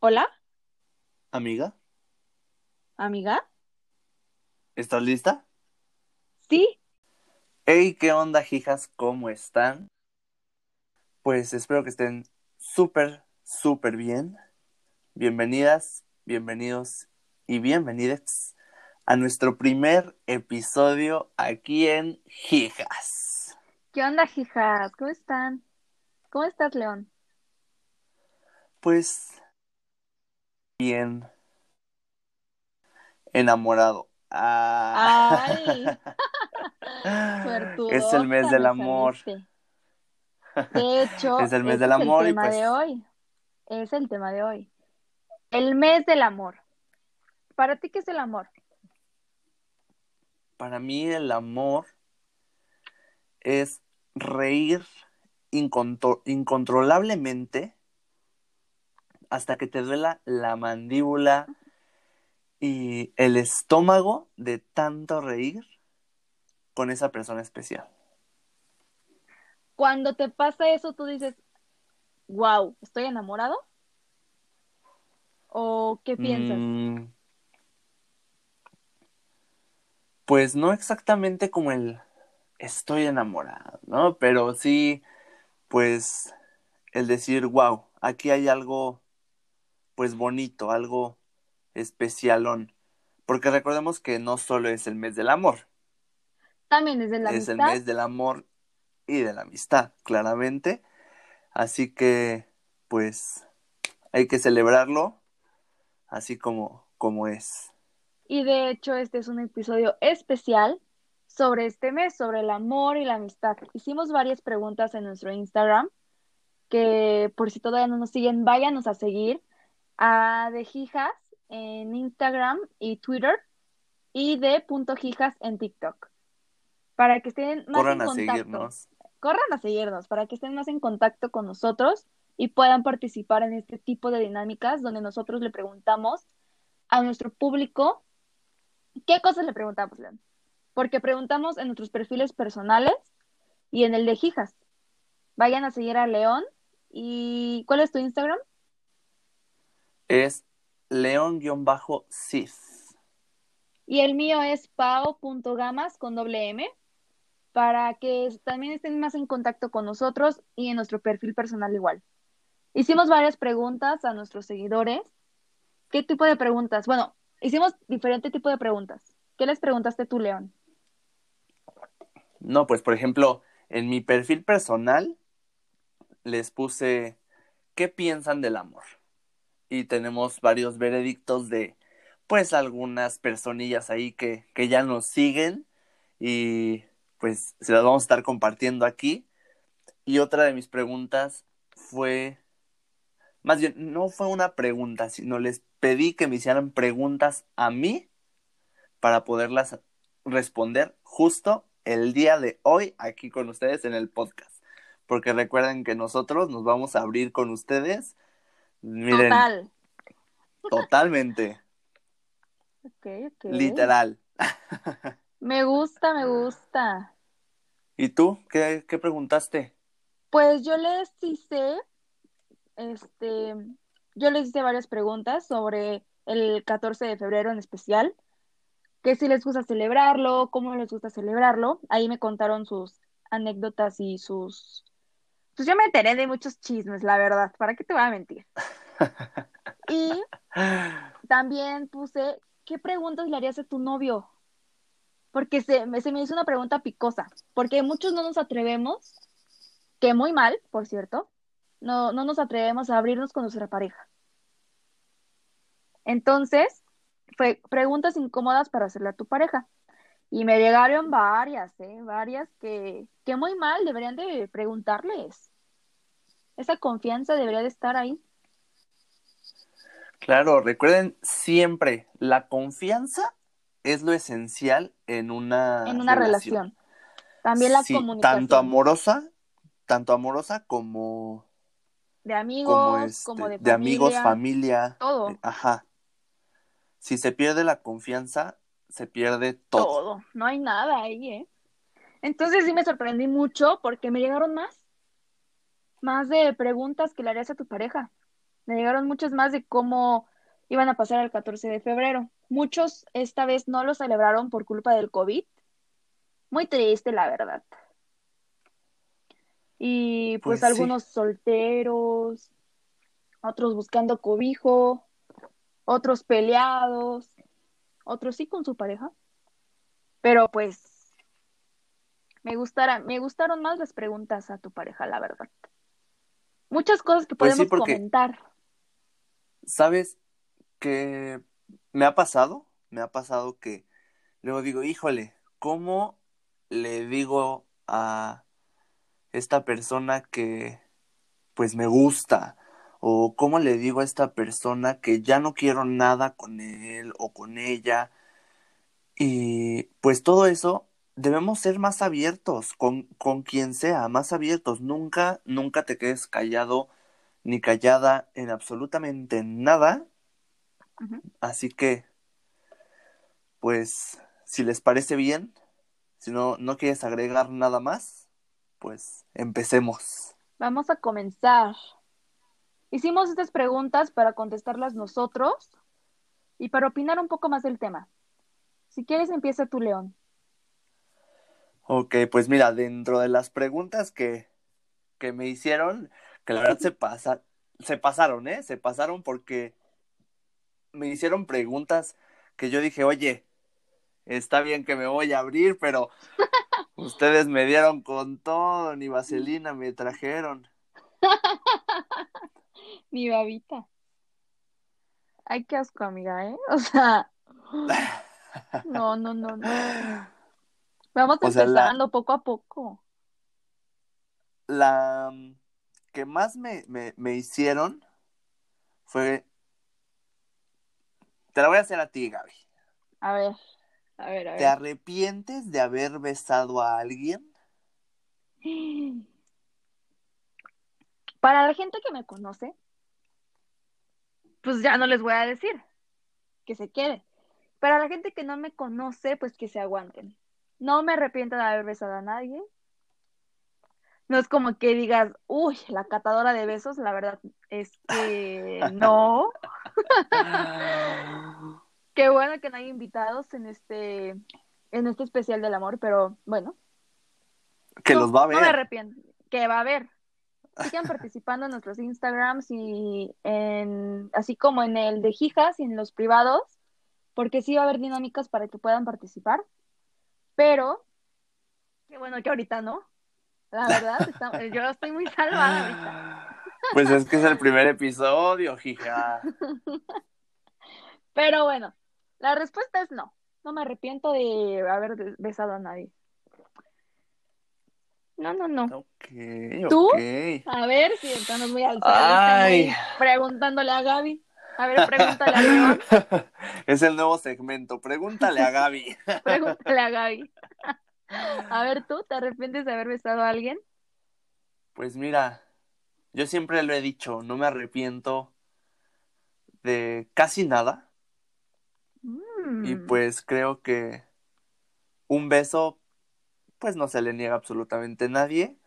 Hola, Amiga, amiga. ¿estás lista? Sí, Hey, ¿qué onda, hijas? ¿Cómo están? Pues espero que estén súper, súper bien. Bienvenidas, bienvenidos y bienvenidas a nuestro primer episodio aquí en Hijas. ¿qué onda, hijas? ¿Cómo están? ¿Cómo estás, León? Pues bien enamorado. Ah. Ay, es el mes del amor. De hecho, Es el mes ese del es amor y el tema pues- de hoy. Es el tema de hoy. El mes del amor. ¿Para ti qué es el amor? Para mí el amor es reír incontro- incontrolablemente hasta que te duela la mandíbula y el estómago de tanto reír con esa persona especial. Cuando te pasa eso, tú dices, wow, ¿estoy enamorado? ¿O qué piensas? Mm, pues no exactamente como el estoy enamorado, ¿no? Pero sí, pues el decir, wow, aquí hay algo, pues bonito, algo especialón. Porque recordemos que no solo es el mes del amor, También es de la es el amistad. mes del amor y de la amistad, claramente. Así que, pues, hay que celebrarlo así como, como es. Y de hecho, este es un episodio especial sobre este mes, sobre el amor y la amistad. Hicimos varias preguntas en nuestro Instagram, que por si todavía no nos siguen, váyanos a seguir a de Jijas en Instagram y Twitter y de punto Jijas en TikTok. Para que estén más Corran en a contacto. seguirnos. Corran a seguirnos para que estén más en contacto con nosotros y puedan participar en este tipo de dinámicas donde nosotros le preguntamos a nuestro público qué cosas le preguntamos, León. Porque preguntamos en nuestros perfiles personales y en el de Jijas. Vayan a seguir a León. ¿Y cuál es tu Instagram? Es león-cis. Y el mío es pao.gamas con doble M para que también estén más en contacto con nosotros y en nuestro perfil personal igual. Hicimos varias preguntas a nuestros seguidores. ¿Qué tipo de preguntas? Bueno, hicimos diferente tipo de preguntas. ¿Qué les preguntaste tú, León? No, pues por ejemplo, en mi perfil personal les puse ¿qué piensan del amor? Y tenemos varios veredictos de pues algunas personillas ahí que, que ya nos siguen y pues se las vamos a estar compartiendo aquí. Y otra de mis preguntas fue, más bien, no fue una pregunta, sino les pedí que me hicieran preguntas a mí para poderlas responder justo el día de hoy aquí con ustedes en el podcast. Porque recuerden que nosotros nos vamos a abrir con ustedes. Miren, Total. totalmente, Ok, ok. literal. Me gusta, me gusta. ¿Y tú? ¿Qué, qué preguntaste? Pues yo les hice, este, yo les hice varias preguntas sobre el 14 de febrero en especial, que si les gusta celebrarlo, cómo les gusta celebrarlo. Ahí me contaron sus anécdotas y sus... Pues yo me enteré de muchos chismes, la verdad, ¿para qué te voy a mentir? Y también puse, ¿qué preguntas le harías a tu novio? Porque se, me- se me hizo una pregunta picosa, porque muchos no nos atrevemos, que muy mal, por cierto, no, no nos atrevemos a abrirnos con nuestra pareja. Entonces, fue preguntas incómodas para hacerle a tu pareja. Y me llegaron varias, ¿eh? Varias que, que muy mal deberían de preguntarles. Esa confianza debería de estar ahí. Claro, recuerden siempre, la confianza es lo esencial en una, en una relación. También la Sí, comunicación tanto amorosa, tanto amorosa como, de como, amigos, este, como de de amigos, familia, familia. todo. eh, Ajá. Si se pierde la confianza, se pierde todo. todo. No hay nada ahí, ¿eh? Entonces sí me sorprendí mucho porque me llegaron más. Más de preguntas que le harías a tu pareja. Me llegaron muchas más de cómo iban a pasar el 14 de febrero. Muchos esta vez no lo celebraron por culpa del COVID. Muy triste, la verdad. Y pues, Pues sí. algunos solteros, otros buscando cobijo, otros peleados, otros sí con su pareja. Pero pues me gustara, me gustaron más las preguntas a tu pareja, la verdad. Muchas cosas que Pues sí, podemos porque- comentar. ¿Sabes que me ha pasado? Me ha pasado que luego digo, híjole, ¿cómo le digo a esta persona que pues me gusta? ¿O cómo le digo a esta persona que ya no quiero nada con él o con ella? Y pues todo eso debemos ser más abiertos con, con quien sea, más abiertos. Nunca, nunca te quedes callado ni callada en absolutamente nada. Así que, pues, si les parece bien, si no, no quieres agregar nada más, pues empecemos. Vamos a comenzar. Hicimos estas preguntas para contestarlas nosotros y para opinar un poco más del tema. Si quieres, empieza tú, León. Ok, pues mira, dentro de las preguntas que, que me hicieron, que la verdad se pasa, se pasaron, ¿eh? Se pasaron porque me hicieron preguntas que yo dije, oye, está bien que me voy a abrir, pero ustedes me dieron con todo, ni vaselina me trajeron. Mi babita. Ay, qué asco, amiga, ¿eh? O sea, no, no, no, no. Vamos O sea, la- empezando poco a poco. La mm, que más me, me, me hicieron fue... Te la voy a hacer a ti, Gaby. A ver, a ver, a ¿Te ver. arrepientes de haber besado a alguien? Para la gente que me conoce, pues ya no les voy a decir que se quede. Para la gente que no me conoce, pues que se aguanten. No me arrepiento de haber besado a nadie. No es como que digas, uy, la catadora de besos, la verdad es que no. Qué bueno que no hay invitados en este, en este especial del amor, pero bueno. Que No, los va a No me ver. arrepiento. Que va a haber. Sigan participando en nuestros Instagrams y en, así como en el de Jijas y en los privados, porque sí va a haber dinámicas para que puedan participar. Pero, qué bueno que ahorita no. La verdad, está- yo estoy muy salvada ahorita. Pues es que es el primer episodio, hija. Pero bueno, la respuesta es no. No me arrepiento de haber besado a nadie. No, no, no. ¿Tú? A ver si estamos muy al Ay. preguntándole a Gaby. A ver, pregúntale a León. Es el nuevo segmento. Pregúntale a Gaby. Pregúntale a Gaby. A ver, ¿tú te arrepientes de haber besado a alguien? Pues mira, yo siempre lo he dicho, no me arrepiento de casi nada. Mm. Y pues creo que un beso, pues no se le niega absolutamente a nadie,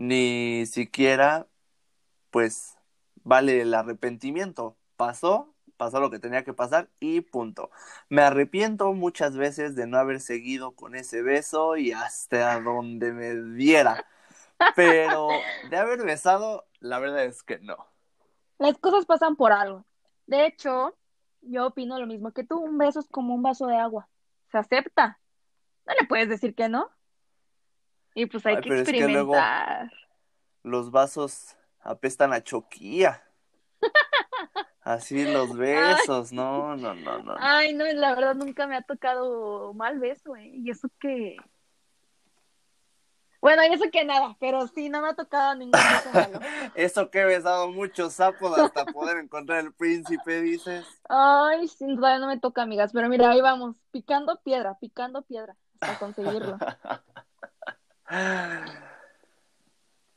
ni siquiera, pues vale el arrepentimiento. Pasó, pasó lo que tenía que pasar y punto. Me arrepiento muchas veces de no haber seguido con ese beso y hasta donde me diera. Pero de haber besado, la verdad es que no. Las cosas pasan por algo. De hecho, yo opino lo mismo que tú. Un beso es como un vaso de agua. Se acepta. No le puedes decir que no. Y pues hay Ay, que pero es que luego- experimentar. Los vasos apestan a choquía. Así los besos, no, no, no, no. Ay, no, la verdad nunca me ha tocado mal beso, ¿eh? Y eso que... Bueno, y eso que nada, pero sí, no me ha tocado ningún beso malo. Eso que he besado muchos sapos hasta poder encontrar el príncipe, dices. Ay, sí, todavía no me toca, amigas, pero mira, ahí vamos, picando piedra, picando piedra, hasta conseguirlo.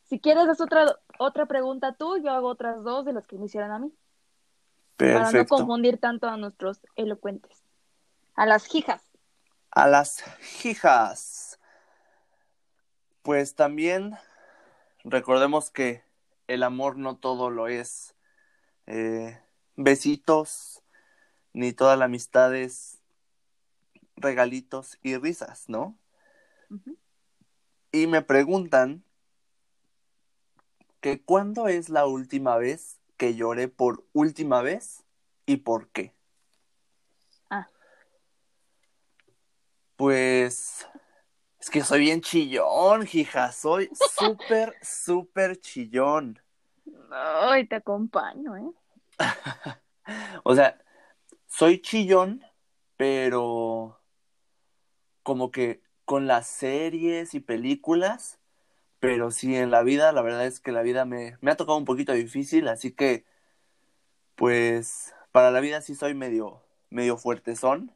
Si quieres, haz otra, otra pregunta tú, yo hago otras dos de las que me hicieron a mí, para no confundir tanto a nuestros elocuentes. A las hijas. A las hijas. Pues también recordemos que el amor no todo lo es eh, besitos, ni toda la amistad es regalitos y risas, ¿no? Y me preguntan que cuándo es la última vez que lloré por última vez y por qué. Ah. Pues es que soy bien chillón, hija, soy súper, súper chillón. Ay, te acompaño, ¿eh? O sea, soy chillón, pero como que con las series y películas, pero sí en la vida, la verdad es que la vida me, me ha tocado un poquito difícil, así que pues para la vida sí soy medio, medio fuertezón.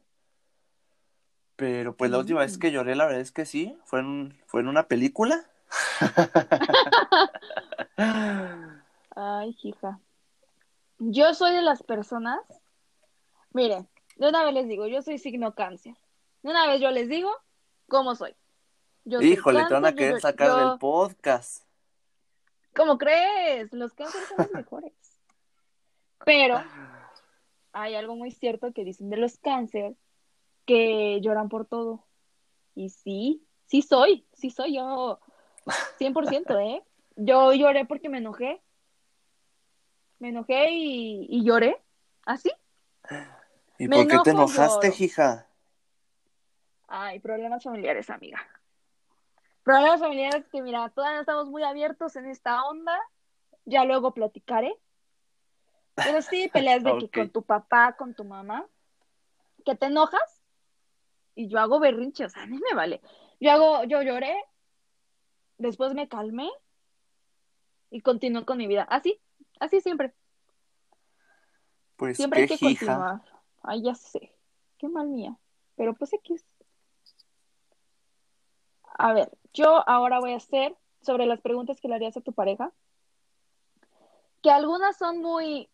Pero pues la última vez que lloré, la verdad es que sí, fue en, fue en una película. Ay, hija. Yo soy de las personas, miren, de una vez les digo, yo soy signo cáncer. De una vez yo les digo cómo soy. Yo Híjole, te van a cáncer, querer yo- sacar yo- del podcast. ¿Cómo crees? Los cánceres son los mejores. Pero hay algo muy cierto que dicen de los cáncer que lloran por todo. Y sí, sí soy, sí soy yo 100%, ¿eh? Yo lloré porque me enojé. Me enojé y, y lloré. ¿Así? ¿Y Me por qué te enojaste, lloro. hija? Ay, problemas familiares, amiga. Problemas familiares que, mira, todavía estamos muy abiertos en esta onda. Ya luego platicaré. Pero sí, peleas de que con tu papá, con tu mamá, que te enojas y yo hago berrinche, o sea, a mí me vale. Yo hago, yo lloré, después me calmé y continué con mi vida. Así, así siempre. Pues Siempre hay que hija. continuar. Ay, ya sé. Qué mal mía. Pero pues X. A ver, yo ahora voy a hacer sobre las preguntas que le harías a tu pareja. Que algunas son muy,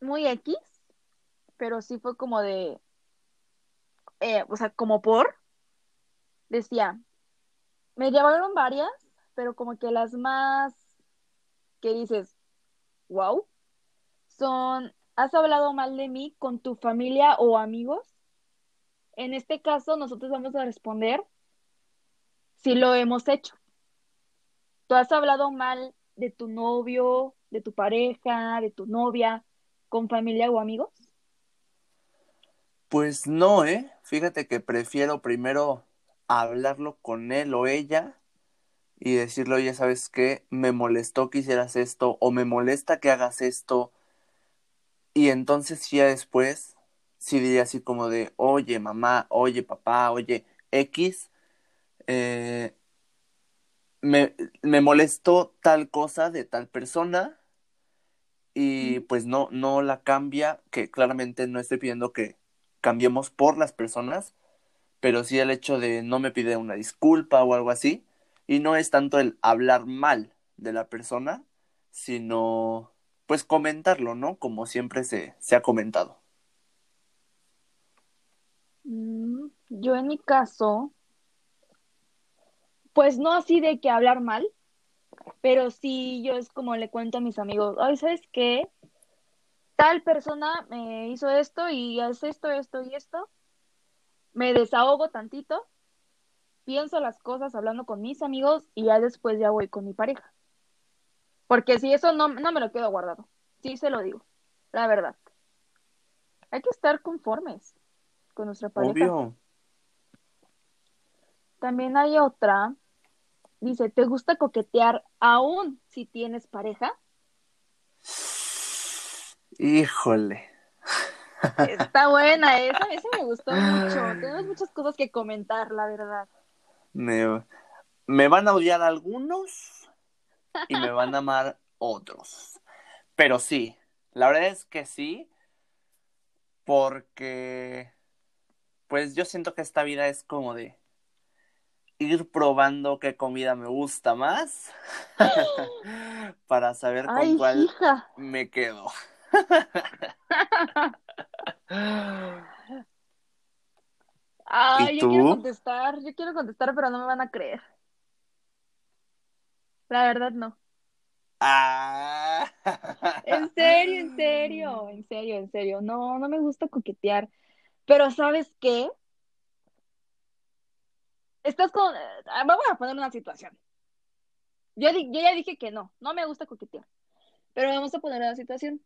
muy X, pero sí fue como de, eh, o sea, como por, decía, me llevaron varias, pero como que las más que dices, wow, son, ¿has hablado mal de mí con tu familia o amigos? En este caso, nosotros vamos a responder si lo hemos hecho. ¿Tú has hablado mal de tu novio, de tu pareja, de tu novia, con familia o amigos? Pues no, ¿eh? Fíjate que prefiero primero hablarlo con él o ella y decirle, oye, ¿sabes qué? Me molestó que hicieras esto o me molesta que hagas esto. Y entonces ya después, sí diría así como de, oye, mamá, oye, papá, oye, X, eh, me, me molestó tal cosa de tal persona y pues no, no la cambia, que claramente no estoy pidiendo que cambiemos por las personas, pero sí el hecho de no me pide una disculpa o algo así, y no es tanto el hablar mal de la persona, sino pues comentarlo, ¿no? Como siempre se, se ha comentado. Mm, Yo en mi caso, pues no así de que hablar mal, pero sí yo es como le cuento a mis amigos, ay, ¿sabes qué? Tal persona me hizo esto y hace esto, esto y esto. Me desahogo tantito, pienso las cosas hablando con mis amigos y ya después ya voy con mi pareja. Porque si eso no, no me lo quedo guardado, sí se lo digo, la verdad. Hay que estar conformes con nuestra pareja. Obvio. También hay otra, dice, ¿te gusta coquetear aún si tienes pareja? Híjole. Está buena esa, esa me gustó mucho. Tenemos muchas cosas que comentar, la verdad. Me, me van a odiar algunos y me van a amar otros. Pero sí, la verdad es que sí, porque pues yo siento que esta vida es como de ir probando qué comida me gusta más para saber con Ay, cuál hija. me quedo. Ay, ¿Y yo quiero contestar, yo quiero contestar, pero no me van a creer. La verdad no. Ah. serio, en serio, en serio, en serio. No, no me gusta coquetear. Pero ¿sabes qué? Estás con... ah, Vamos a poner una situación. Yo, ya dije que no, no me gusta coquetear. Pero vamos a poner una situación.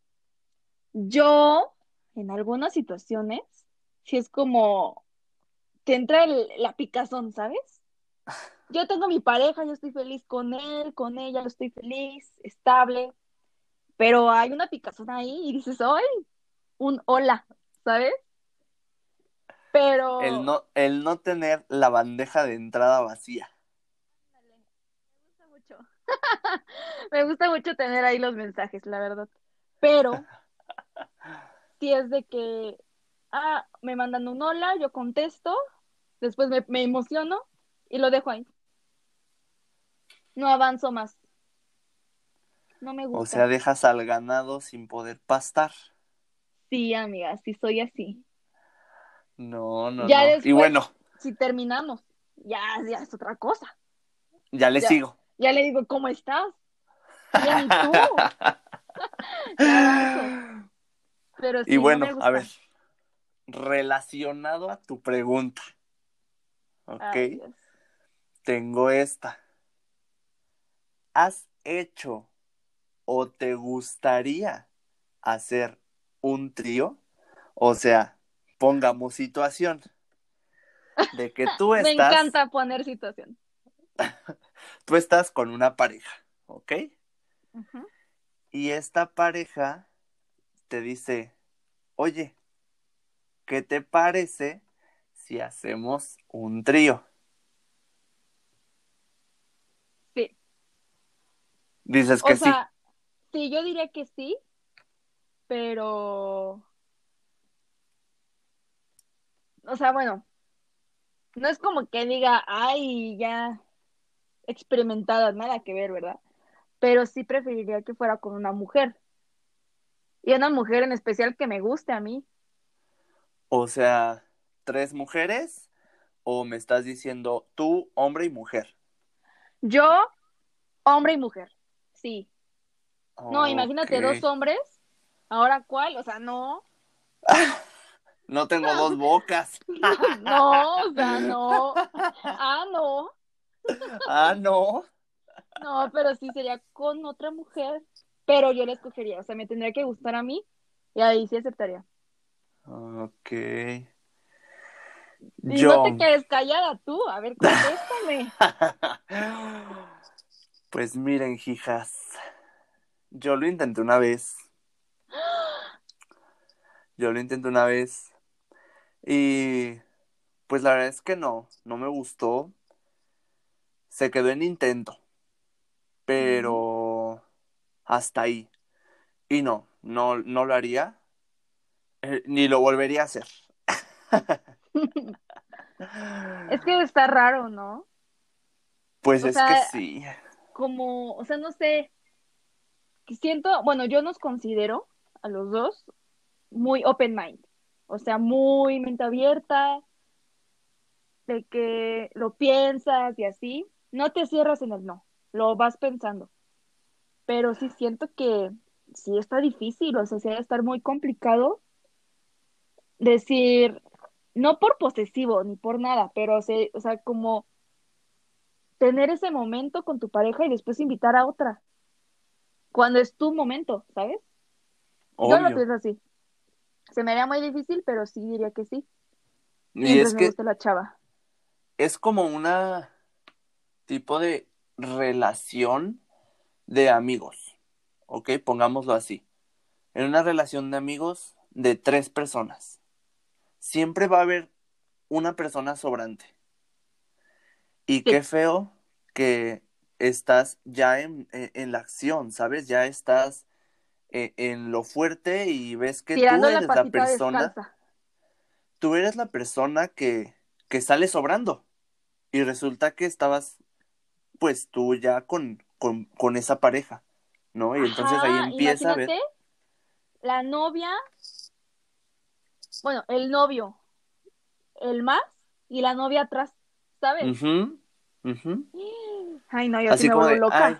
Yo, en algunas situaciones, si es como... Te entra la picazón, ¿sabes? Yo tengo mi pareja, yo estoy feliz con él, con ella, yo estoy feliz, estable. Pero hay una picazón ahí y dices, ¡ay! Un hola, ¿sabes? Pero... El no, el no tener la bandeja de entrada vacía. Me gusta mucho. Me gusta mucho tener ahí los mensajes, la verdad. Pero si es de que, ah, me mandan un hola, yo contesto, después me, me emociono y lo dejo ahí. No avanzo más. No me gusta. O sea, dejas al ganado sin poder pastar. Sí, amiga, sí soy así. No, no, Ya no. después- Y bueno, Si terminamos, ya, ya es otra cosa. ya le Ya. sigo. Ya le digo, ¿cómo estás? Pero sí, y no bueno, a ver, relacionado a tu pregunta, ¿ok? Ay. Tengo esta. ¿Has hecho o te gustaría hacer un trío? O sea, pongamos situación de que tú Me estás, encanta poner situación. tú estás con una pareja, ¿ok? Y esta pareja te dice, oye, ¿qué te parece si hacemos un trío? Sí. Dices O que sí. sea, sí, yo diría que sí, pero... O sea, bueno, no es como que diga, ay, ya experimentada, nada que ver, ¿verdad? Pero sí preferiría que fuera con una mujer. Y una mujer en especial que me guste a mí. O sea, tres mujeres o me estás diciendo tú, hombre y mujer. Yo, hombre y mujer, sí. No, imagínate dos hombres. ¿Ahora cuál? O sea, no. No tengo dos bocas. No, o sea, no. Ah, no. ah, no. No, pero sí sería con otra mujer. Pero yo la escogería. O sea, me tendría que gustar a mí. Y ahí sí aceptaría. Ok. Y Yo. no te quedes callada tú. A ver, contéstame. Pues miren, hijas. Yo lo intenté una vez. Yo lo intenté una vez. Y pues la verdad es que no, no me gustó. Se quedó en intento. Pero hasta ahí. Y no, no, no lo haría. eh, ni lo volvería a hacer. Es que está raro, ¿no? Pues o es sea, que sí. Como, o sea, no sé. Siento, bueno, yo nos considero a los dos muy open mind. O sea, muy mente abierta, de que lo piensas y así. No te cierras en el no, lo vas pensando. Pero sí siento que sí está difícil, o sea, sí a estar muy complicado decir, no por posesivo ni por nada, pero se- o sea, como tener ese momento con tu pareja y después invitar a otra. Cuando es tu momento, ¿sabes? Yo lo pienso así. Se me haría muy difícil, pero sí diría que sí. Y es me que guste la chava. es como una tipo de relación de amigos, ¿ok? Pongámoslo así. En una relación de amigos de tres personas, siempre va a haber una persona sobrante. Y qué feo que estás ya en, en- en la acción, ¿sabes? Ya estás eh, en lo fuerte y ves que tú Tirando eres la persona descalza. tú eres la persona que, que sale sobrando. Y resulta que estabas, pues tú ya con, con, con esa pareja, ¿no? Y entonces ahí empieza a ver. la novia, bueno, el novio, el más y la novia atrás, ¿sabes? Ay, no, yo sí Así me como de, loca. "Ay,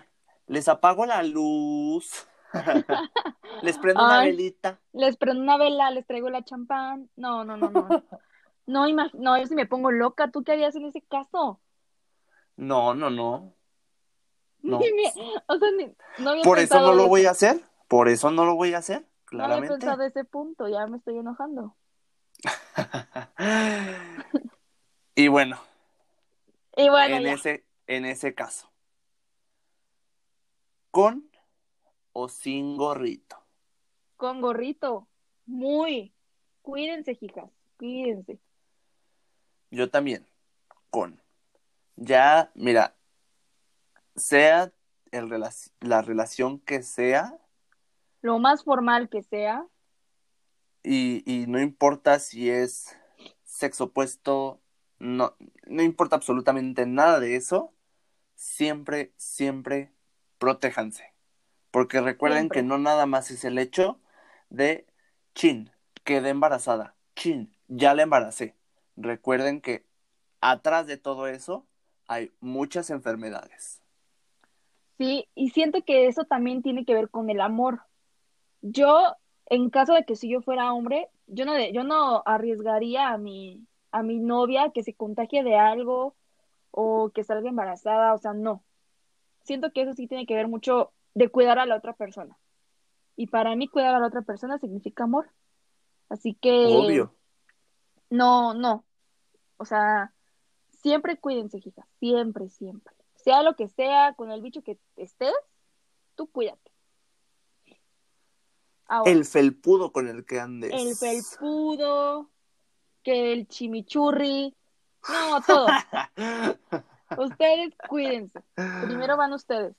les apago la luz. Les prendo una velita. Les prendo una vela, les traigo la champán. No, no, no, no. No, no, yo si me pongo loca, ¿tú qué harías en ese caso? No, no, no. No. o sea, no había Por eso no lo voy a hacer. Por eso no lo voy a hacer, claramente. No había pensado ese punto, ya me estoy enojando. y bueno. Y bueno, en ese en ese caso. ¿Con o sin gorrito? Con gorrito. Muy. Cuídense, hijas. Cuídense. Yo también. Con. Ya, mira, sea el la relación que sea. Lo más formal que sea. Y, y no importa si es sexo opuesto, no, no importa absolutamente nada de eso. Siempre, siempre protéjanse. Porque recuerden que no nada más es el hecho de, chin, quedé embarazada, chin, ya la embaracé. Recuerden que atrás de todo eso hay muchas enfermedades. Sí, y siento que eso también tiene que ver con el amor. Yo, en caso de que si yo fuera hombre, yo no, yo no arriesgaría a mi, a mi novia que se contagie de algo o que salga embarazada, o sea, no. Siento que eso sí tiene que ver mucho de cuidar a la otra persona. Y para mí cuidar a la otra persona significa amor. Así que... Obvio. No, no. O sea, siempre cuídense, hija. Siempre, siempre. Sea lo que sea, con el bicho que estés, tú cuídate. el felpudo con el que andes. El felpudo, que el chimichurri. No, todo. ustedes cuídense. Primero van ustedes.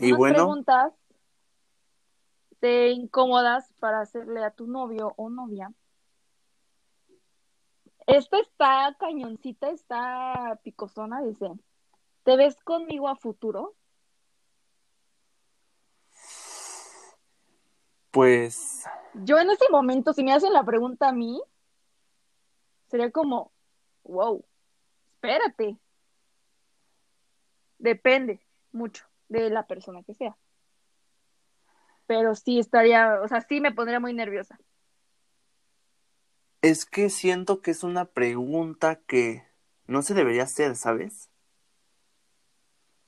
Y bueno. preguntas te incómodas para hacerle a tu novio o novia. Esta está cañoncita, está picosona, dice. ¿Te ves conmigo a futuro? Pues. Yo en ese momento, si me hacen la pregunta a mí, sería como, wow, espérate. Depende mucho de la persona que sea pero sí estaría, o sea, sí me pondría muy nerviosa. Es que siento que es una pregunta que no se debería hacer, ¿sabes?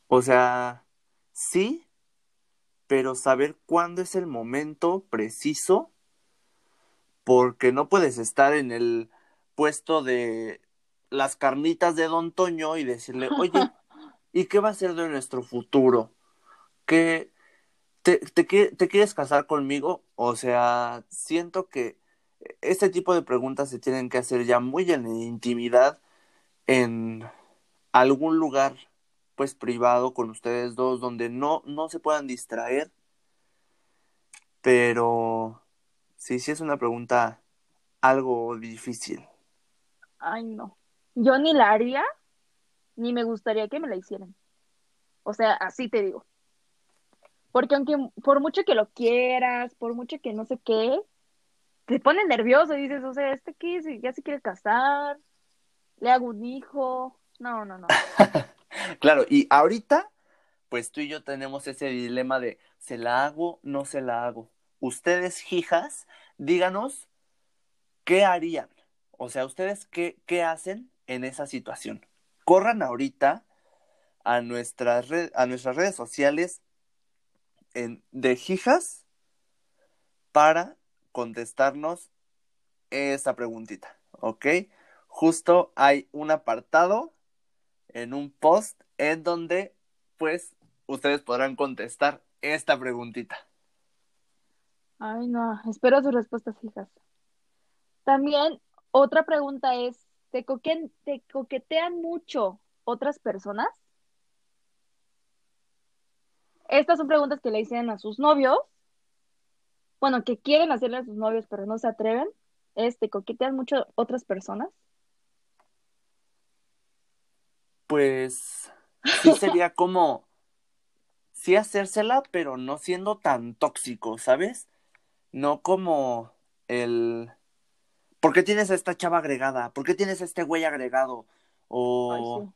O sea, sí, pero saber cuándo es el momento preciso, porque no puedes estar en el puesto de las carnitas de Don Toño y decirle, oye, ¿y qué va a ser de nuestro futuro? ¿Qué, ¿Te, te, quieres casar conmigo? O sea, siento que este tipo de preguntas se tienen que hacer ya muy en intimidad, en algún lugar pues privado con ustedes dos, donde no, no se puedan distraer. Pero sí, sí es una pregunta algo difícil. Ay, no. Yo ni la haría, ni me gustaría que me la hicieran. O sea, así te digo. Porque aunque por mucho que lo quieras, por mucho que no sé qué, te pone nervioso y dices, o sea, este qué, ya se quiere casar, le hago un hijo. No, no, no. claro, y ahorita, pues tú y yo tenemos ese dilema de, ¿se la hago, no se la hago? Ustedes, hijas, díganos qué harían. O sea, ustedes qué, qué hacen en esa situación. Corran ahorita a nuestras, a nuestras redes sociales en, de Hijas para contestarnos esa preguntita, ¿ok? Justo hay un apartado en un post en donde pues ustedes podrán contestar esta preguntita. Ay, no, espero sus respuestas, hijas. También otra pregunta es, ¿te, ¿te coquetean mucho otras personas? Estas son preguntas que le dicen a sus novios. Bueno, que quieren hacerle a sus novios, pero no se atreven. Este, coquetean mucho otras personas. Pues sí sería como sí hacérsela, pero no siendo tan tóxico, ¿sabes? No como el ¿por qué tienes a esta chava agregada? ¿Por qué tienes a este güey agregado? O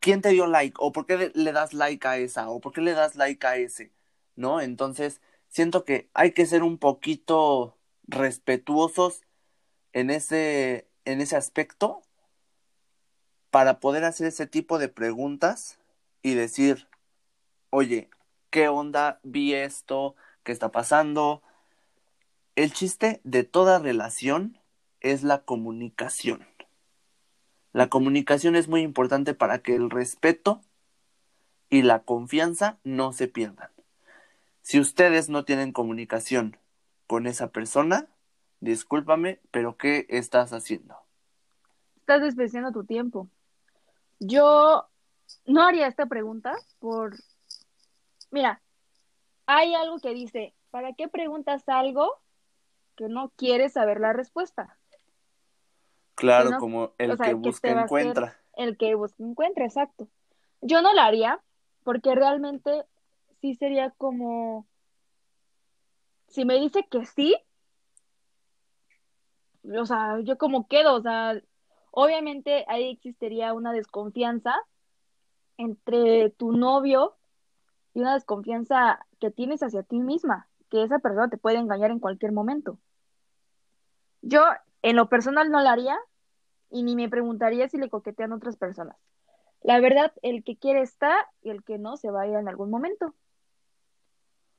¿quién te dio like? ¿O por qué le das like a esa? ¿O por qué le das like a ese? ¿no? Entonces, siento que hay que ser un poquito respetuosos en ese, en ese aspecto para poder hacer ese tipo de preguntas y decir, oye, ¿qué onda? Vi esto, ¿qué está pasando? El chiste de toda relación es la comunicación. La comunicación es muy importante para que el respeto y la confianza no se pierdan. Si ustedes no tienen comunicación con esa persona, discúlpame, pero ¿qué estás haciendo? Estás desperdiciando tu tiempo. Yo no haría esta pregunta por... Mira, hay algo que dice, ¿para qué preguntas algo que no quieres saber la respuesta? Claro, como el que busca encuentra. El que busca encuentra, exacto. Yo no la haría porque realmente sí sería como, si me dice que sí, o sea, yo como quedo, o sea, obviamente ahí existiría una desconfianza entre tu novio y una desconfianza que tienes hacia ti misma, que esa persona te puede engañar en cualquier momento. Yo, en lo personal, no la haría y ni me preguntaría si le coquetean otras personas. La verdad, el que quiere está y el que no se va a ir en algún momento.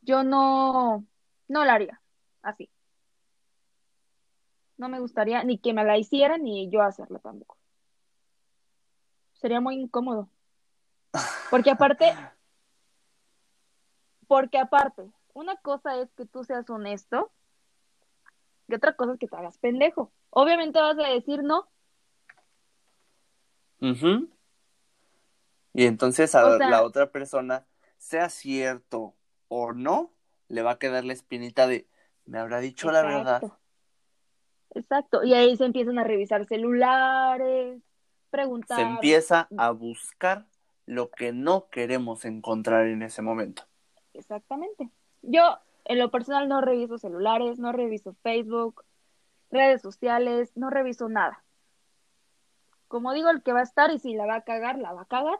Yo no, no la haría así. No me gustaría ni que me la hicieran ni yo hacerla tampoco. Sería muy incómodo. Porque aparte, porque aparte, una cosa es que tú seas honesto y otra cosa es que te hagas pendejo. Obviamente vas a decir no. Y entonces a la otra persona, sea cierto o no, le va a quedar la espinita de, me habrá dicho la verdad. Exacto, y ahí se empiezan a revisar celulares, preguntar. Se empieza a buscar lo que no queremos encontrar en ese momento. Exactamente. Yo, en lo personal, no reviso celulares, no reviso Facebook, redes sociales, no reviso nada. Como digo, el que va a estar y si la va a cagar, la va a cagar.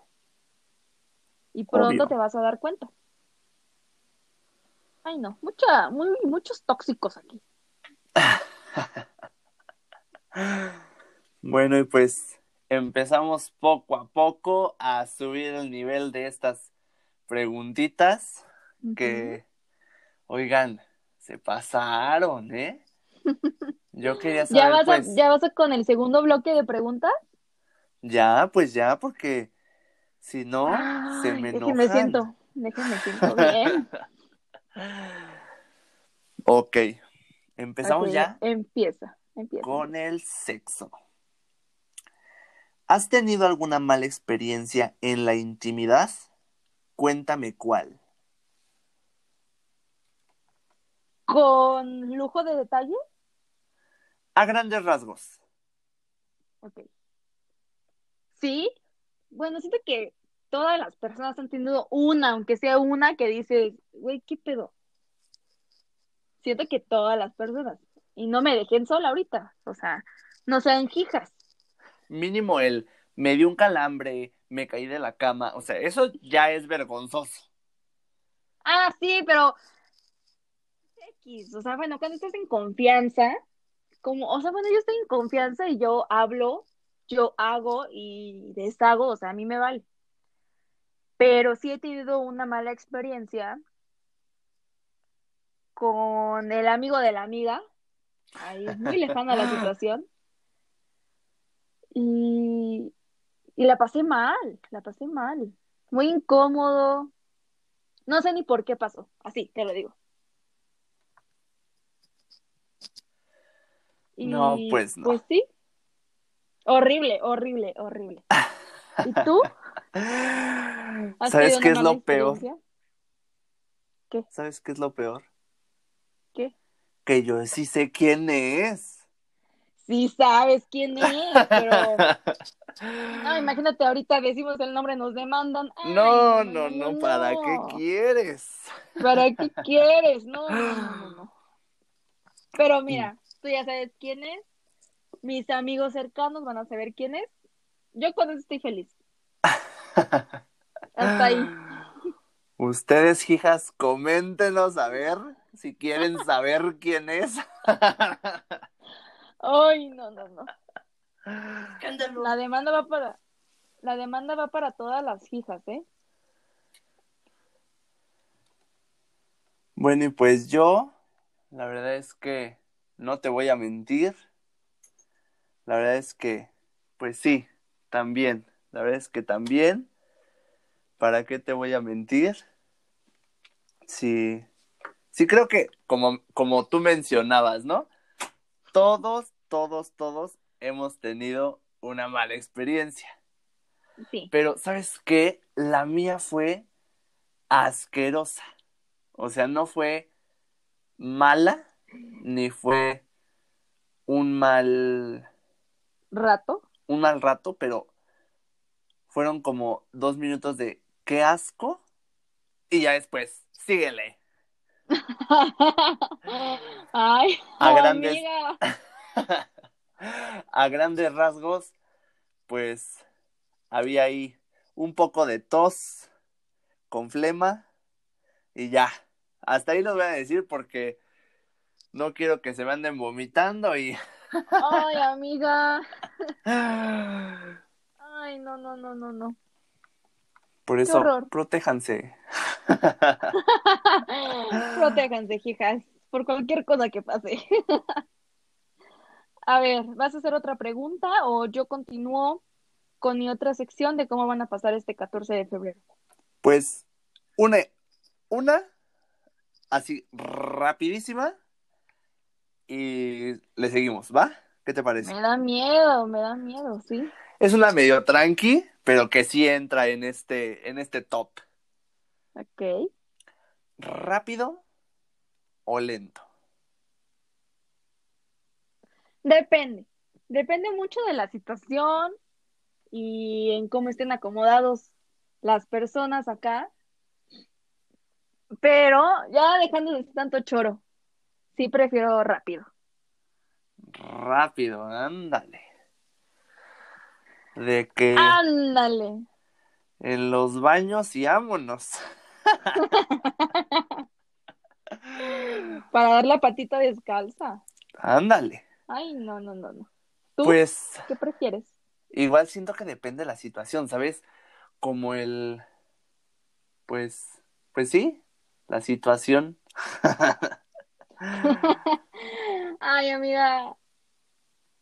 Y pronto te vas a dar cuenta. Ay, no, mucha, muy, muchos tóxicos aquí. bueno, y pues empezamos poco a poco a subir el nivel de estas preguntitas que, oigan, se pasaron, ¿eh? Yo quería saber. ¿Ya vas, pues ¿Ya vas con el segundo bloque de preguntas? Ya, pues ya, porque si no, se me enojan. Déjenme siento, déjenme siento bien. ok, empezamos ya. Empieza, empieza. Con el sexo. ¿Has tenido alguna mala experiencia en la intimidad? Cuéntame cuál. ¿Con lujo de detalle? A grandes rasgos. Ok. Sí. Bueno, siento que todas las personas han tenido una, aunque sea una, que dice, güey, ¿qué pedo? Siento que todas las personas. Y no me dejen sola ahorita. O sea, no sean hijas. Mínimo el, me dio un calambre, me caí de la cama. O sea, eso ya es vergonzoso. Ah, sí, pero X, o sea, bueno, cuando estás en confianza, como, o sea, bueno, yo estoy en confianza y yo hablo, yo hago y deshago, o sea, a mí me vale. Pero sí he tenido una mala experiencia con el amigo de la amiga, ahí es muy lejana la situación. Y, y la pasé mal, la pasé mal, muy incómodo. No sé ni por qué pasó, así, te lo digo. no, pues no. Pues sí. Horrible, horrible, horrible. ¿Y tú? ¿Sabes qué es lo peor? ¿Qué? ¿Sabes qué es lo peor? ¿Qué? Que yo sí sé quién es. Sí sabes quién es, pero... No, imagínate, ahorita decimos el nombre, nos demandan. no, no, no, ¿para qué quieres? ¿Para qué quieres? No, no, no, no. Pero mira, tú ya sabes quién es. Mis amigos cercanos van a saber quién es. Yo con eso estoy feliz. Hasta ahí. Ustedes, hijas, coméntenos a ver si quieren saber quién es. Ay, no, no, no. La demanda va para la demanda va para todas las hijas, ¿eh? Bueno, y pues yo, la verdad es que no te voy a mentir. La verdad es que, pues sí, también. La verdad es que también. ¿Para qué te voy a mentir? Sí, sí creo que, como, como tú mencionabas, ¿no? Todos, todos, todos hemos tenido una mala experiencia. Sí. Pero, ¿sabes qué? La mía fue asquerosa. O sea, no fue mala, ni fue un mal ¿Rato? un mal rato, pero fueron como dos minutos de qué asco y ya después, síguele. Ay, A grandes- amiga. A grandes rasgos, pues había ahí un poco de tos con flema y ya. Hasta ahí lo voy a decir porque no quiero que se me anden vomitando y... Ay, amiga. Ay, no, no, no, no, no. Por eso, protéjanse. Protéjanse, hijas, por cualquier cosa que pase. A ver, ¿vas a hacer otra pregunta o yo continúo con mi otra sección de cómo van a pasar este 14 de febrero? Pues una, una así rapidísima y le seguimos, ¿va? ¿Qué te parece? Me da miedo, me da miedo, ¿sí? Es una medio tranqui, pero que sí entra en este, en este top. Ok. ¿Rápido o lento? Depende. Depende mucho de la situación y en cómo estén acomodados las personas acá. Pero ya dejando de tanto choro, sí prefiero rápido. Rápido, ándale. De que Ándale. en los baños y vámonos. Para dar la patita descalza. Ándale. Ay, no, no, no, no. ¿Tú Pues qué prefieres? igual siento que depende de la situación, ¿sabes? Como el, pues, pues sí, la situación. Ay, amiga.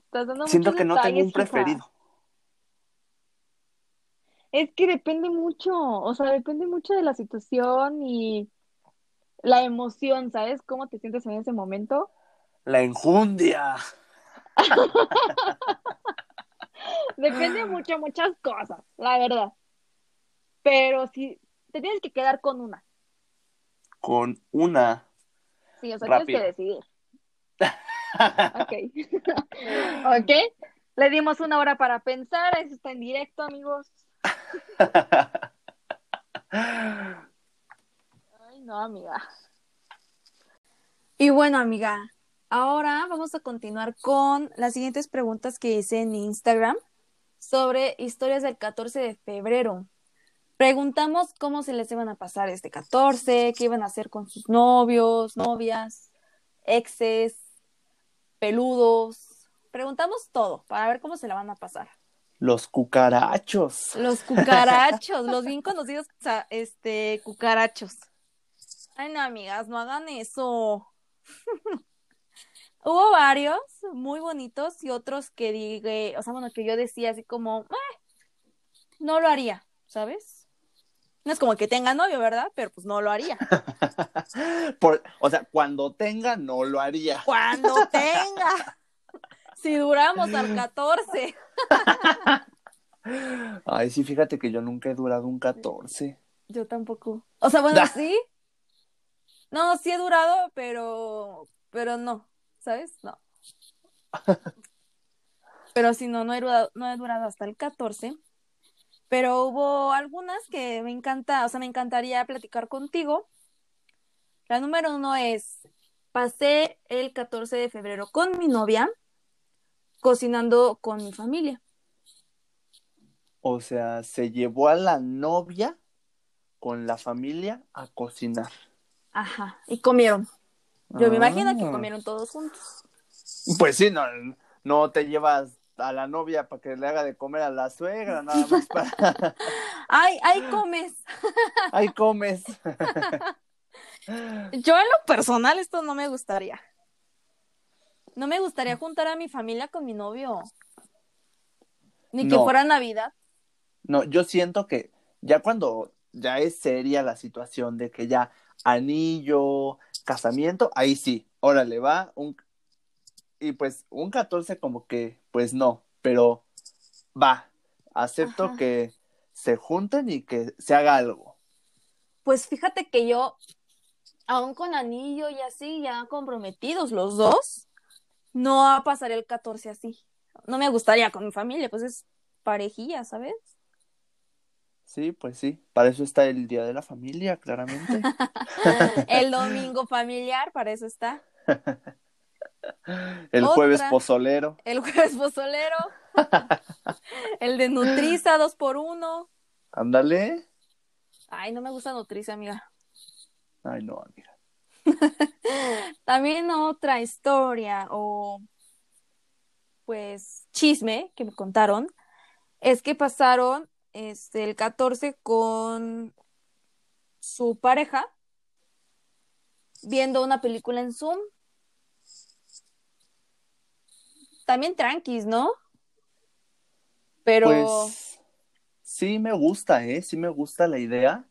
Estás dando Siento que no tengo un hija. preferido. Es que depende mucho, o sea, depende mucho de la situación y la emoción, ¿sabes? ¿Cómo te sientes en ese momento? La enjundia. Depende mucho, muchas cosas, la verdad. Pero si te tienes que quedar con una, Con una. Sí, o sea, Rápido. tienes que decidir. Ok. Ok. Le dimos una hora para pensar, eso está en directo, amigos. Ay, no, amiga. Y bueno, amiga, ahora vamos a continuar con las siguientes preguntas que hice en Instagram sobre historias del 14 de febrero. Preguntamos cómo se les iban a pasar este 14, qué iban a hacer con sus novios, novias, exes, peludos. Preguntamos todo para ver cómo se la van a pasar. Los cucarachos. Los cucarachos, los bien conocidos, este, cucarachos. Ay, no, amigas, no hagan eso. Hubo varios muy bonitos y otros que dije, o sea, bueno, que yo decía así como, "Eh, no lo haría, ¿sabes? No es como que tenga novio, ¿verdad? Pero pues no lo haría. Por, o sea, cuando tenga, no lo haría. Cuando tenga. Si duramos al 14. Ay, sí, fíjate que yo nunca he durado un 14. Yo tampoco. O sea, bueno, Da. sí. No, sí he durado, pero, pero no, ¿sabes? No. Pero sí, no, no he durado, no he durado hasta el 14. Pero hubo algunas que me encanta, o sea, me encantaría platicar contigo. La número uno es, pasé el 14 de febrero con mi novia, cocinando con mi familia. O sea, se llevó a la novia con la familia a cocinar. Ajá, y comieron. Yo me imagino que Ah. comieron todos juntos. Pues sí, no, no te llevas a la novia para que le haga de comer a la suegra, nada más para... Ay, ahí comes. Ahí comes. Yo en lo personal esto no me gustaría. No me gustaría juntar a mi familia con mi novio. Ni que No. fuera Navidad. No, yo siento que ya cuando ya es seria la situación de que ya anillo, casamiento, ahí sí, órale, va un y pues un 14 como que pues no, pero va, acepto Ajá. que se junten y que se haga algo. Pues fíjate que yo, aún con anillo y así, ya comprometidos los dos, no pasaría el 14 así. No me gustaría con mi familia, pues es parejilla, ¿sabes? Sí, pues sí, para eso está el Día de la Familia, claramente. El domingo familiar, para eso está. El Otra. jueves pozolero. El jueves pozolero. El de Nutriza, dos por uno. Ándale. Ay, no me gusta Nutriza, amiga. Ay, no, amiga. También otra historia o pues chisme que me contaron es que pasaron este el 14 con su pareja viendo una película en Zoom. También tranquis, ¿no? Pero Pues sí me gusta, ¿eh? Sí me gusta la idea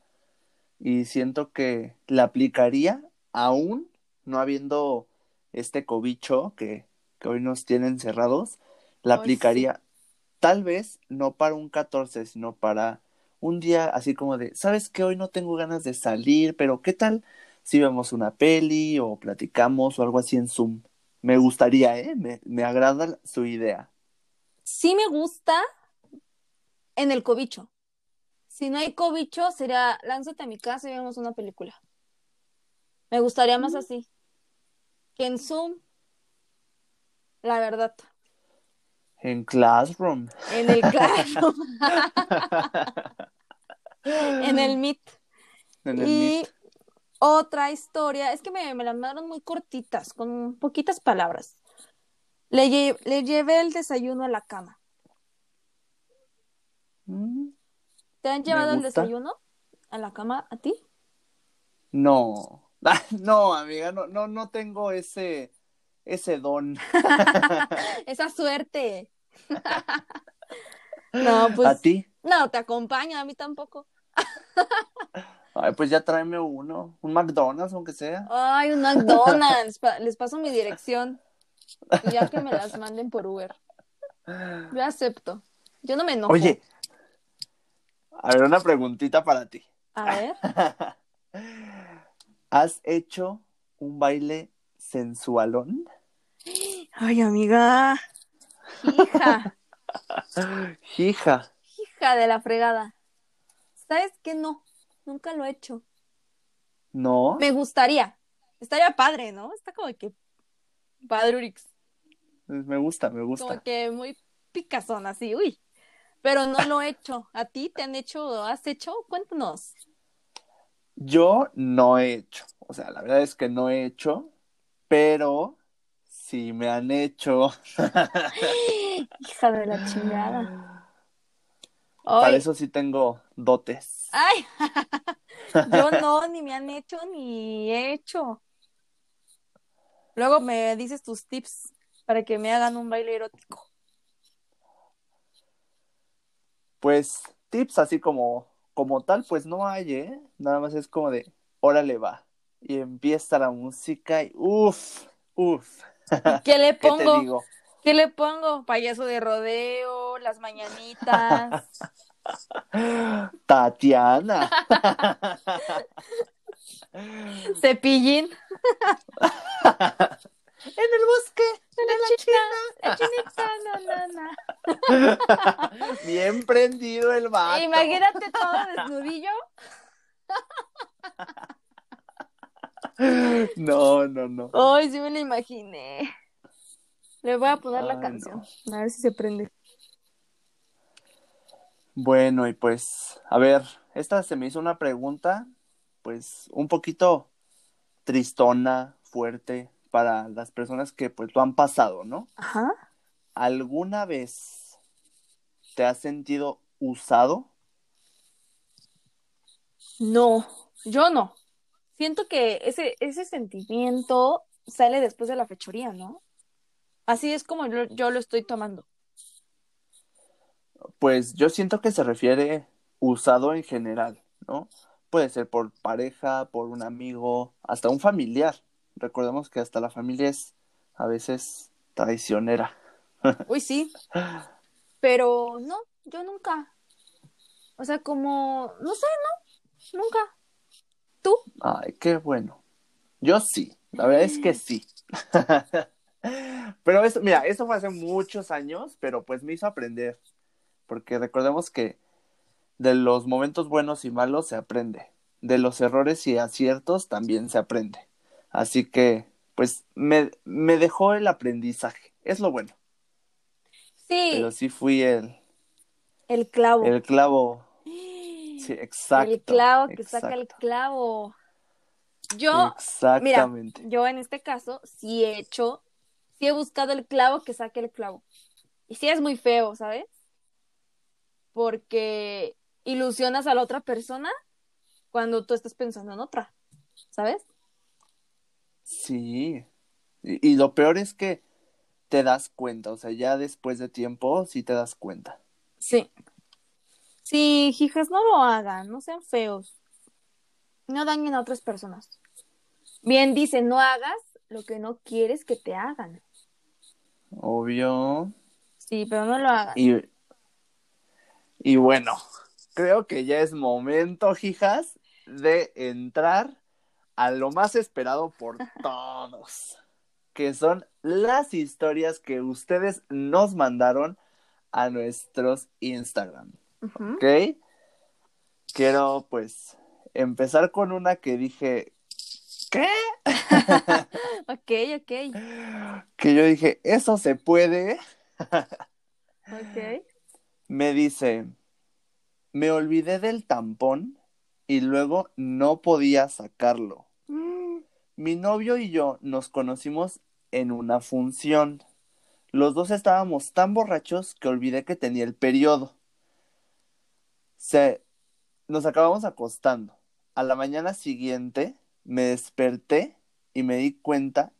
y siento que la aplicaría aún no habiendo este cobicho que, que hoy nos tienen cerrados, la Ay, sí. aplicaría tal vez no para un 14, sino para un día así como de, ¿sabes qué? Hoy no tengo ganas de salir, pero ¿qué tal si vemos una peli o platicamos o algo así en Zoom? Me gustaría, ¿eh? Me, me agrada su idea. sí me gusta en el cobicho. Si no hay cobicho, sería lánzate a mi casa y vemos una película. Me gustaría más así. Que en Zoom, la verdad. En Classroom. En el Classroom, en el Meet. En el Y Meet. Otra historia, es que me, me la mandaron muy cortitas, con poquitas palabras. Le, lle- le llevé el desayuno a la cama. Mm, ¿Te han llevado el desayuno a la cama a ti? No. Ah, No, amiga, no, no, no tengo ese, ese don. Esa suerte. no, ¿A pues ti? no, te acompaña, a mí tampoco. Ay, pues ya tráeme uno. Un McDonald's, aunque sea. Ay, un McDonald's. Les paso mi dirección. Ya que me las manden por Uber. Yo acepto. Yo no me enojo. Oye, a ver, una preguntita para ti. A ver. ¿Has hecho un baile sensualón? Ay, amiga. Hija. Hija. Hija de la fregada. ¿Sabes qué? No. Nunca lo he hecho. ¿No? Me gustaría. Estaría padre, ¿no? Está como que padre Urix. Me gusta, me Como gusta. que muy picazón, así, uy. Pero no lo he hecho. ¿A ti te han hecho, has hecho? Cuéntanos. Yo no he hecho. O sea, la verdad es que no he hecho, pero sí me han hecho. Hija de la chingada. Para eso sí tengo dotes. ay. Yo no, ni me han hecho, ni he hecho. Luego me dices tus tips para que me hagan un baile erótico. Pues tips así como, como tal, pues no hay, ¿eh? Nada más es como de, órale va. Y empieza la música y uff, uff. ¿Qué le ¿Qué te pongo? digo? ¿Qué le pongo? Payaso de rodeo, las mañanitas. Tatiana. Cepillín. En el bosque De la chinita, la chinita, na, na, na. Bien prendido el vato. Imagínate todo desnudillo. No, no, no. Ay, sí me lo imaginé. Le voy a poner la canción. A ver si se prende. Bueno, y pues, a ver, esta se me hizo una pregunta, pues, un poquito tristona, fuerte, para las personas que pues lo han pasado, ¿no? Ajá. ¿Alguna vez te has sentido usado? No, yo no. Siento que ese, ese sentimiento sale después de la fechoría, ¿no? Así es como yo, yo lo estoy tomando. Pues yo siento que se refiere usado en general, ¿no? Puede ser por pareja, por un amigo, hasta un familiar. Recordemos que hasta la familia es a veces traicionera. Uy, sí. Pero no, yo nunca. O sea, como, no sé, no, nunca. ¿Tú? Ay, qué bueno. Yo sí, la verdad es que sí. pero eso, mira, eso fue hace muchos años, pero pues me hizo aprender. Porque recordemos que de los momentos buenos y malos se aprende. De los errores y aciertos también se aprende. Así que, pues, me, me dejó el aprendizaje. Es lo bueno. Sí. Pero sí fui el, el clavo. el clavo. Sí, exacto. El clavo que exacto. saca el clavo. Yo, Exactamente. mira, yo en este caso sí he hecho, sí he buscado el clavo que saque el clavo. Y sí es muy feo, ¿sabes? Porque ilusionas a la otra persona cuando tú estás pensando en otra, ¿sabes? Sí. Y, y lo peor es que te das cuenta, o sea, ya después de tiempo sí te das cuenta. Sí. Sí, hijas, no lo hagan, no sean feos. No dañen a otras personas. Bien dice, no hagas lo que no quieres que te hagan. Obvio. Sí, pero no lo hagan. Y, y bueno, creo que ya es momento, hijas, de entrar a lo más esperado por todos, que son las historias que ustedes nos mandaron a nuestros Instagram. ¿Ok? Quiero pues empezar con una que dije, ¿qué? Ok, ok, Que yo dije, ¿eso se puede? ok. Me dice, me olvidé del tampón y luego no podía sacarlo. Mm, Mi novio y yo nos conocimos en una función. Los dos estábamos tan borrachos que olvidé que tenía el periodo. Se... Nos acabamos acostando. A la mañana siguiente me desperté y me di cuenta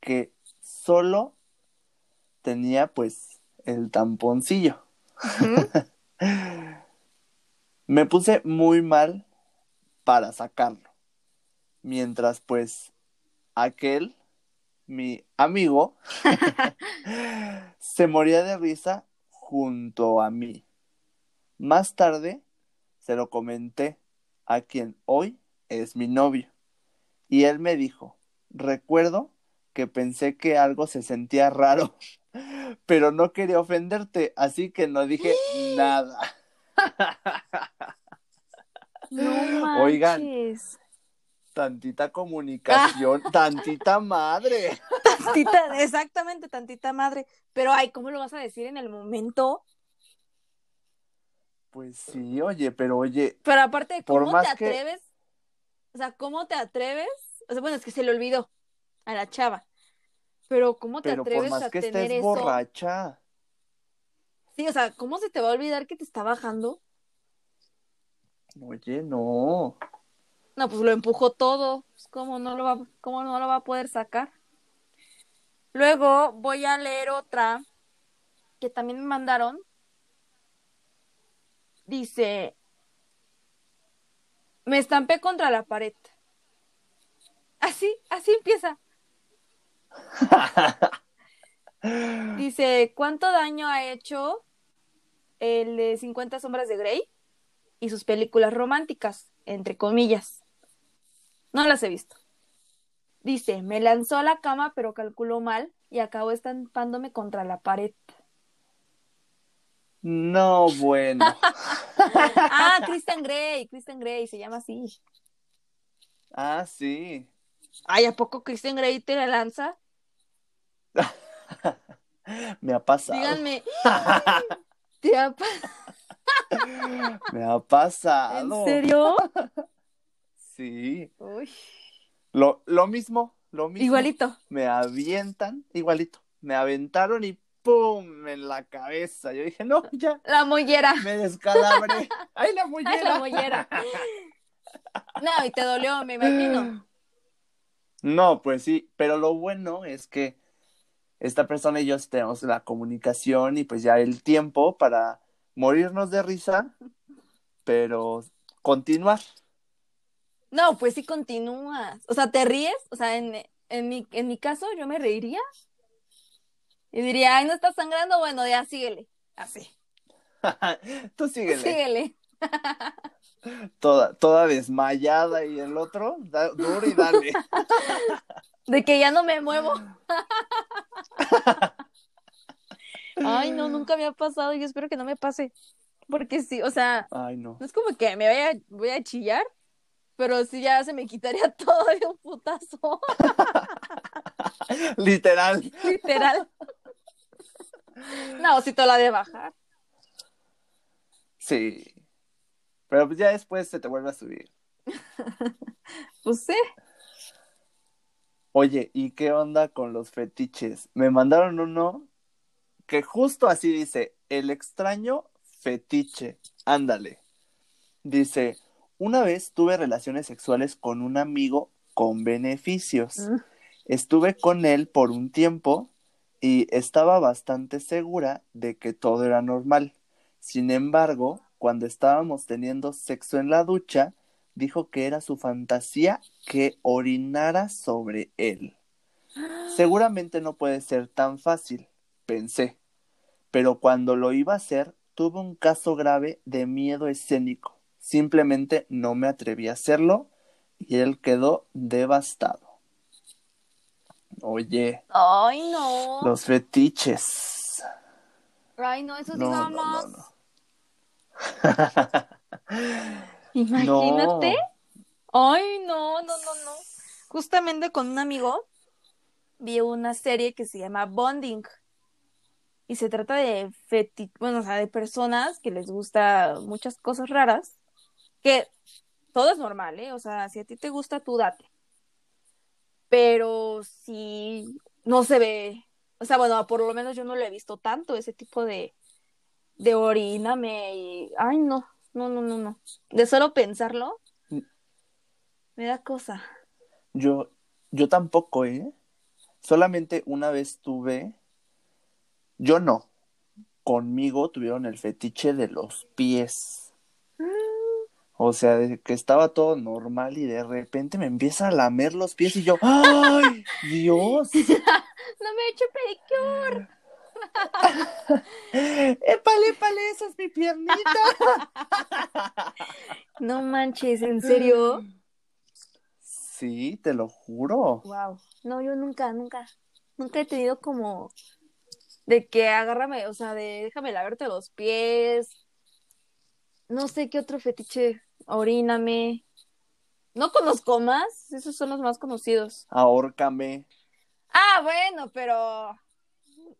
que solo tenía pues el tamponcillo. Me puse muy mal para sacarlo. Mientras pues aquel, mi amigo, se moría de risa junto a mí. Más tarde se lo comenté a quien hoy es mi novio. Y él me dijo, recuerdo que pensé que algo se sentía raro, pero no quería ofenderte, así que no dije nada. No Oigan. Tantita comunicación, tantita madre. Tantita, exactamente, tantita madre. Pero, ay, ¿cómo lo vas a decir en el momento? Pues sí, oye, pero oye, Pero aparte, Por ¿cómo más te que- atreves? O sea, ¿cómo te atreves? O sea, bueno, es que se le olvidó a la chava. Pero, ¿cómo te pero por atreves más a que tener estés eso? borracha. Sí, o sea, ¿cómo se te va a olvidar que te está bajando? Oye, no. No, pues lo empujó todo. Pues, ¿Cómo no lo va, cómo no lo va a poder sacar? Luego voy a leer otra que también me mandaron. Dice, me estampé contra la pared. Así, así empieza. Dice, ¿cuánto daño ha hecho el de 50 sombras de Grey y sus películas románticas, entre comillas? No las he visto. Dice, me lanzó a la cama pero calculó mal y acabó estampándome contra la pared. No, bueno. Ah, Christian Grey, Christian Grey, se llama así. Ah, sí. Ay, ¿a poco Christian Grey te la lanza? Me ha pasado. Díganme. ¿Te ha, pa- Me ha pasado. ¿En serio? Sí. Uy. Lo, lo mismo, lo mismo. Igualito. Me avientan, igualito. Me aventaron y ¡pum! en la cabeza. Yo dije, no, ya, La mollera. me descalabré. ¡Ay, la mollera! Ay, la mollera. No, y te dolió, me imagino. No, pues sí, pero lo bueno es que esta persona y yo tenemos la comunicación y pues ya el tiempo para morirnos de risa, pero continuar. No, pues sí continúas. O sea, ¿te ríes? O sea, en, en, mi, en mi caso yo me reiría. Y diría, ay, no está sangrando, bueno, ya síguele. Así. Tú síguele, Síguele. toda, toda desmayada y el otro, da- duro y dale. De que ya no me muevo. Ay, no, nunca me ha pasado y espero que no me pase. Porque sí, o sea, Ay, no. no es como que me vaya, voy a chillar, pero sí ya se me quitaría todo de un putazo, Literal. literal. No, si te la de bajar. Sí. Pero pues ya después se te vuelve a subir. Pues sí. Oye, ¿y qué onda con los fetiches? Me mandaron uno que justo así dice, el extraño fetiche. Ándale. Dice, una vez tuve relaciones sexuales con un amigo con beneficios. Mm. Estuve con él por un tiempo y estaba bastante segura de que todo era normal. Sin embargo, cuando estábamos teniendo sexo en la ducha, dijo que era su fantasía que orinara sobre él. Seguramente no puede ser tan fácil, pensé. Pero cuando lo iba a hacer, tuve un caso grave de miedo escénico. Simplemente no me atreví a hacerlo y él quedó devastado. Oye, Ay, no. los fetiches. Ay, no, eso sí No, nada no, más. no, no. Imagínate. Ay, no, no, no, no. Justamente con un amigo vi una serie que se llama Bonding. Y se trata de feti bueno, o sea, de personas que les gusta muchas cosas raras, que todo es normal, ¿eh? O sea, si a ti te gusta, tú date. Pero si no se ve, o sea, bueno, por lo menos yo no lo he visto tanto, ese tipo de, de oríname y, ay, no, no, no, no, no. De solo pensarlo, me da cosa. Yo, yo tampoco, ¿eh? Solamente una vez tuve, yo no, conmigo tuvieron el fetiche de los pies. O sea, de que estaba todo normal y de repente me empieza a lamer los pies y yo, ¡ay, Dios! No me he hecho pedicure. ¡Épale, épale, esa es mi piernita! No manches, ¿en serio? Sí, te lo juro. Wow. No, yo nunca, nunca, nunca he tenido como de que agárrame, o sea, de déjame lavarte los pies. No sé qué otro fetiche, oríname. No conozco más, esos son los más conocidos. Ahórcame. Ah, bueno, pero.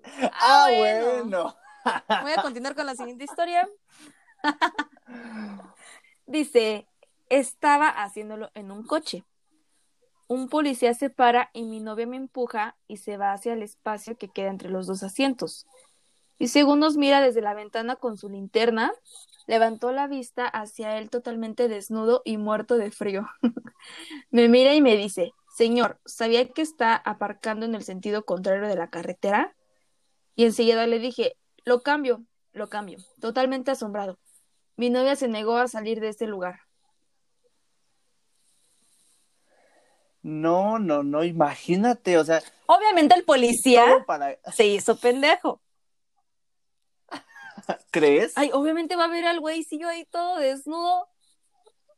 Ah, ¡Ah, bueno. bueno! Voy a continuar con la siguiente historia. Dice, estaba haciéndolo en un coche. Un policía se para y mi novia me empuja y se va hacia el espacio que queda entre los dos asientos. Y según nos mira desde la ventana con su linterna, levantó la vista hacia él totalmente desnudo y muerto de frío. me mira y me dice, Señor, ¿sabía que está aparcando en el sentido contrario de la carretera? Y enseguida le dije, lo cambio, lo cambio, totalmente asombrado. Mi novia se negó a salir de este lugar. No, no, no, imagínate, o sea, Obviamente el policía para... se hizo pendejo. ¿Crees? Ay, obviamente va a ver al güeycillo ahí todo desnudo.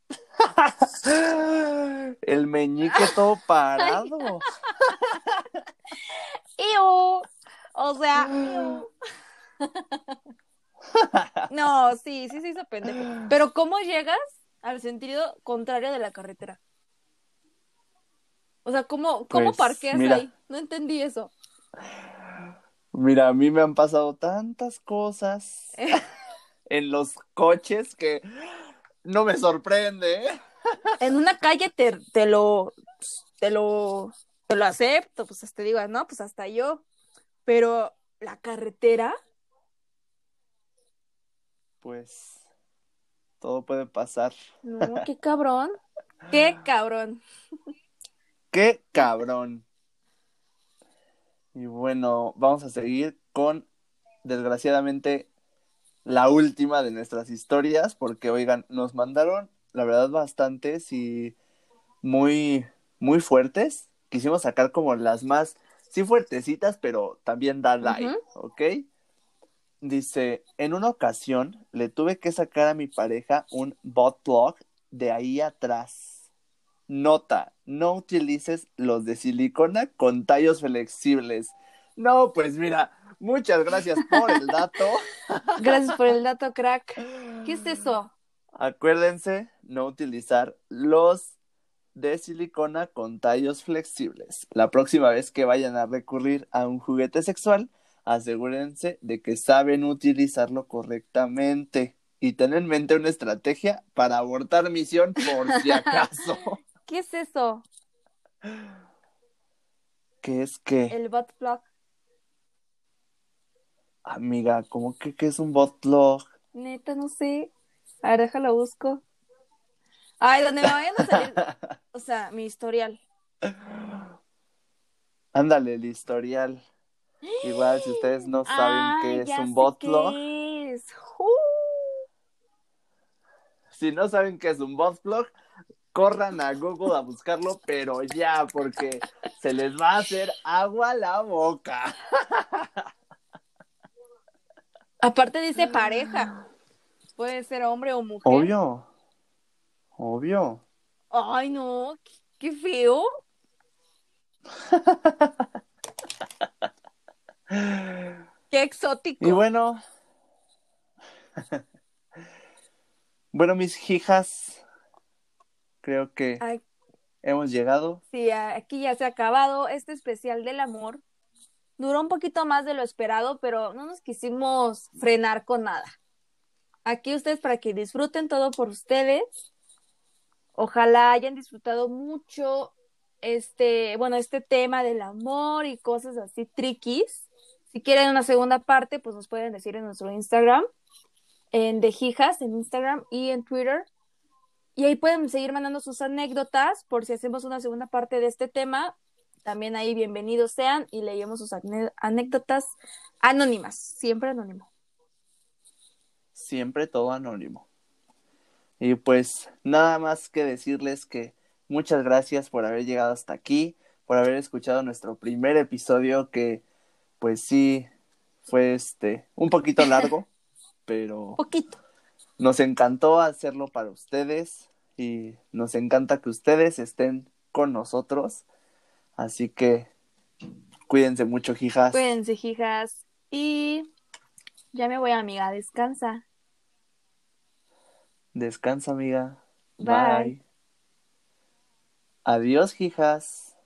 El meñique todo parado. ¡Iu! O sea, ¡iu! No, sí, sí se hizo pendejo. Pero ¿cómo llegas al sentido contrario de la carretera? O sea, ¿cómo, cómo Pues, parqueas mira. ahí? No entendí eso. Mira, a mí me han pasado tantas cosas. en los coches que no me sorprende. ¿eh? En una calle te, te lo te lo te lo acepto, pues te digo, no, pues hasta yo. Pero la carretera pues todo puede pasar. No, qué cabrón. Qué cabrón. Qué cabrón. Y bueno, vamos a seguir con, desgraciadamente, la última de nuestras historias, porque, oigan, nos mandaron, la verdad, bastantes y muy, muy fuertes. Quisimos sacar como las más, sí, fuertecitas, pero también da like, ¿ok? Dice, en una ocasión le tuve que sacar a mi pareja un bot plug de ahí atrás. Nota, no utilices los de silicona con tallos flexibles. No, pues mira, muchas gracias por el dato. Gracias por el dato, crack. ¿Qué es eso? Acuérdense no utilizar los de silicona con tallos flexibles. La próxima vez que vayan a recurrir a un juguete sexual, asegúrense de que saben utilizarlo correctamente y ten en mente una estrategia para abortar misión por si acaso. ¿Qué es eso? ¿Qué es qué? El bot plug. Amiga, ¿cómo que qué es un bot plug? Neta, no sé. A ver, déjalo busco. Ay, donde me vayan a salir. o sea, mi historial. Ándale, el historial. Igual, si ustedes no saben qué es un botlog. Si no saben qué es un botlog, corran a Google a buscarlo, pero ya, porque se les va a hacer agua la boca. Aparte dice pareja. Puede ser hombre o mujer. Obvio. Obvio. Ay, no, qué feo. Qué exótico. Y bueno. bueno, mis hijas, creo que hemos llegado. Sí, aquí ya se ha acabado este especial del amor. Duró un poquito más de lo esperado, pero no nos quisimos frenar con nada. Aquí ustedes para que disfruten todo por ustedes. Ojalá hayan disfrutado mucho este, bueno, este tema del amor y cosas así triquis. Si quieren una segunda parte, pues nos pueden decir en nuestro Instagram, en De Hijas, en Instagram y en Twitter. Y ahí pueden seguir mandando sus anécdotas por si hacemos una segunda parte de este tema. También ahí bienvenidos sean y leemos sus anécdotas anónimas, siempre anónimo. Siempre todo anónimo. Y pues nada más que decirles que muchas gracias por haber llegado hasta aquí, por haber escuchado nuestro primer episodio que pues sí, fue este, un poquito largo, pero... Poquito. Nos encantó hacerlo para ustedes y nos encanta que ustedes estén con nosotros. Así que cuídense mucho, hijas. Cuídense, hijas. Y ya me voy, amiga. Descansa. Descansa, amiga. Bye. Adiós, hijas.